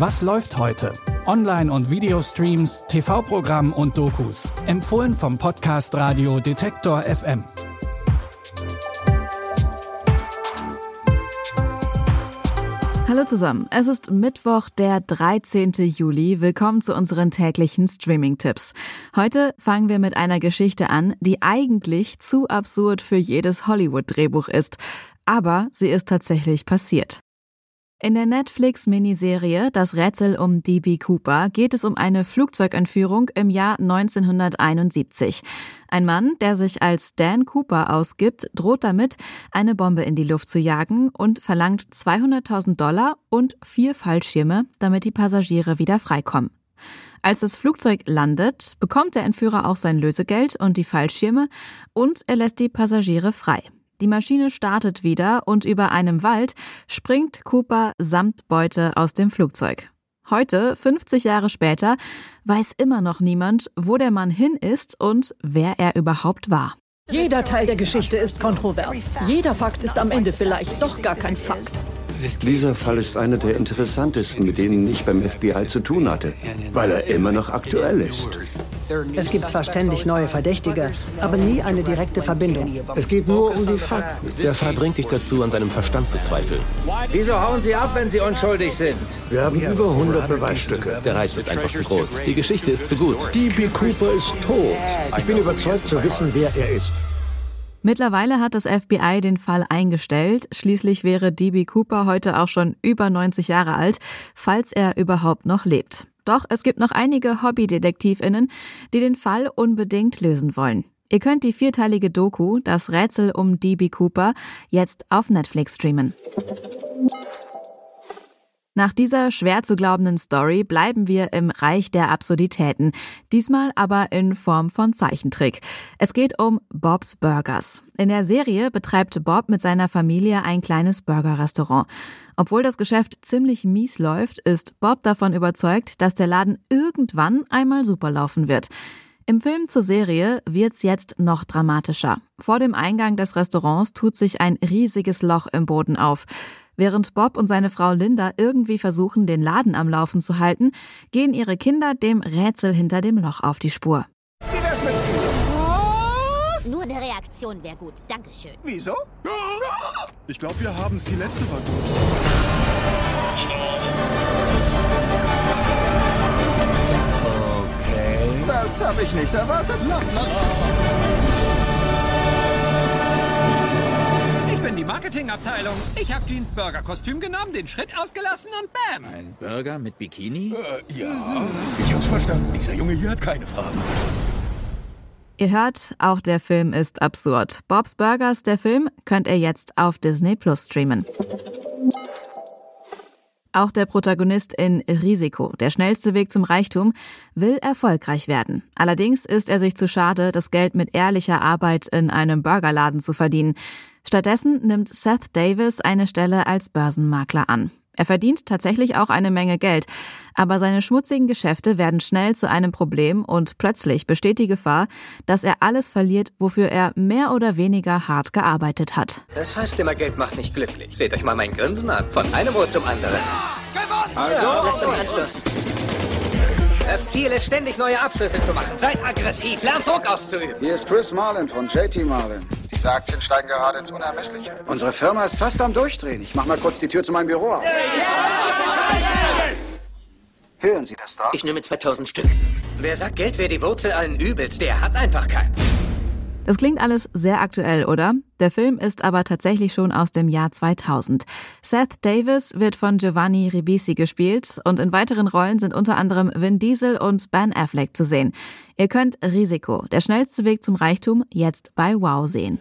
Was läuft heute? Online- und Videostreams, TV-Programm und Dokus. Empfohlen vom Podcast Radio Detektor FM. Hallo zusammen, es ist Mittwoch, der 13. Juli. Willkommen zu unseren täglichen Streaming-Tipps. Heute fangen wir mit einer Geschichte an, die eigentlich zu absurd für jedes Hollywood-Drehbuch ist. Aber sie ist tatsächlich passiert. In der Netflix-Miniserie Das Rätsel um DB Cooper geht es um eine Flugzeugentführung im Jahr 1971. Ein Mann, der sich als Dan Cooper ausgibt, droht damit, eine Bombe in die Luft zu jagen und verlangt 200.000 Dollar und vier Fallschirme, damit die Passagiere wieder freikommen. Als das Flugzeug landet, bekommt der Entführer auch sein Lösegeld und die Fallschirme und er lässt die Passagiere frei. Die Maschine startet wieder und über einem Wald springt Cooper samt Beute aus dem Flugzeug. Heute, 50 Jahre später, weiß immer noch niemand, wo der Mann hin ist und wer er überhaupt war. Jeder Teil der Geschichte ist kontrovers. Jeder Fakt ist am Ende vielleicht doch gar kein Fakt. Dieser Fall ist einer der interessantesten, mit denen ich beim FBI zu tun hatte, weil er immer noch aktuell ist. Es gibt zwar ständig neue Verdächtige, aber nie eine direkte Verbindung. Es geht nur um die Fakten. Der Fall bringt dich dazu, an deinem Verstand zu zweifeln. Wieso hauen Sie ab, wenn Sie unschuldig sind? Wir haben über 100 Beweisstücke. Der Reiz ist einfach zu groß. Die Geschichte ist zu gut. DB Cooper ist tot. Ich bin überzeugt zu wissen, wer er ist. Mittlerweile hat das FBI den Fall eingestellt. Schließlich wäre DB Cooper heute auch schon über 90 Jahre alt, falls er überhaupt noch lebt. Doch es gibt noch einige Hobbydetektivinnen, die den Fall unbedingt lösen wollen. Ihr könnt die vierteilige Doku Das Rätsel um DB Cooper jetzt auf Netflix streamen. Nach dieser schwer zu glaubenden Story bleiben wir im Reich der Absurditäten, diesmal aber in Form von Zeichentrick. Es geht um Bob's Burgers. In der Serie betreibt Bob mit seiner Familie ein kleines Burgerrestaurant. Obwohl das Geschäft ziemlich mies läuft, ist Bob davon überzeugt, dass der Laden irgendwann einmal super laufen wird. Im Film zur Serie wird's jetzt noch dramatischer. Vor dem Eingang des Restaurants tut sich ein riesiges Loch im Boden auf. Während Bob und seine Frau Linda irgendwie versuchen, den Laden am Laufen zu halten, gehen ihre Kinder dem Rätsel hinter dem Loch auf die Spur. Nur eine Reaktion wäre gut. Dankeschön. Wieso? Ich glaube, wir haben es. Die letzte war gut. Okay. Das habe ich nicht erwartet. Marketingabteilung. Ich habe Jeans Burger Kostüm genommen, den Schritt ausgelassen und bam. Ein Burger mit Bikini? Äh, ja, ich hab's verstanden. Dieser Junge hier hat keine Fragen. Ihr hört, auch der Film ist absurd. Bob's Burgers, der Film, könnt ihr jetzt auf Disney Plus streamen. Auch der Protagonist in Risiko, der schnellste Weg zum Reichtum, will erfolgreich werden. Allerdings ist er sich zu schade, das Geld mit ehrlicher Arbeit in einem Burgerladen zu verdienen. Stattdessen nimmt Seth Davis eine Stelle als Börsenmakler an. Er verdient tatsächlich auch eine Menge Geld, aber seine schmutzigen Geschäfte werden schnell zu einem Problem und plötzlich besteht die Gefahr, dass er alles verliert, wofür er mehr oder weniger hart gearbeitet hat. Das heißt immer, Geld macht nicht glücklich. Seht euch mal mein Grinsen an. Von einem Ohr zum anderen. Also, Anschluss. Das Ziel ist, ständig neue Abschlüsse zu machen. Seid aggressiv, lernt Druck auszuüben. Hier ist Chris Marlin von JT Marlin. Diese Aktien steigen gerade ins Unermessliche. Unsere Firma ist fast am Durchdrehen. Ich mach mal kurz die Tür zu meinem Büro auf. Hören Sie das doch? Ich nehme 2000 Stück. Wer sagt, Geld wäre die Wurzel allen Übels, der hat einfach keins. Das klingt alles sehr aktuell, oder? Der Film ist aber tatsächlich schon aus dem Jahr 2000. Seth Davis wird von Giovanni Ribisi gespielt und in weiteren Rollen sind unter anderem Vin Diesel und Ben Affleck zu sehen. Ihr könnt Risiko, der schnellste Weg zum Reichtum, jetzt bei Wow sehen.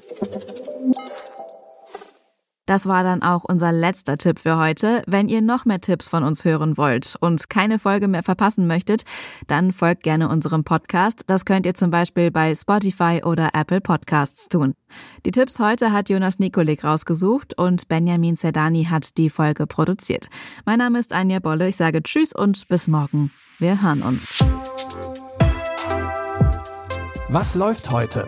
Das war dann auch unser letzter Tipp für heute. Wenn ihr noch mehr Tipps von uns hören wollt und keine Folge mehr verpassen möchtet, dann folgt gerne unserem Podcast. Das könnt ihr zum Beispiel bei Spotify oder Apple Podcasts tun. Die Tipps heute hat Jonas Nikolik rausgesucht und Benjamin Zerdani hat die Folge produziert. Mein Name ist Anja Bolle. Ich sage Tschüss und bis morgen. Wir hören uns. Was läuft heute?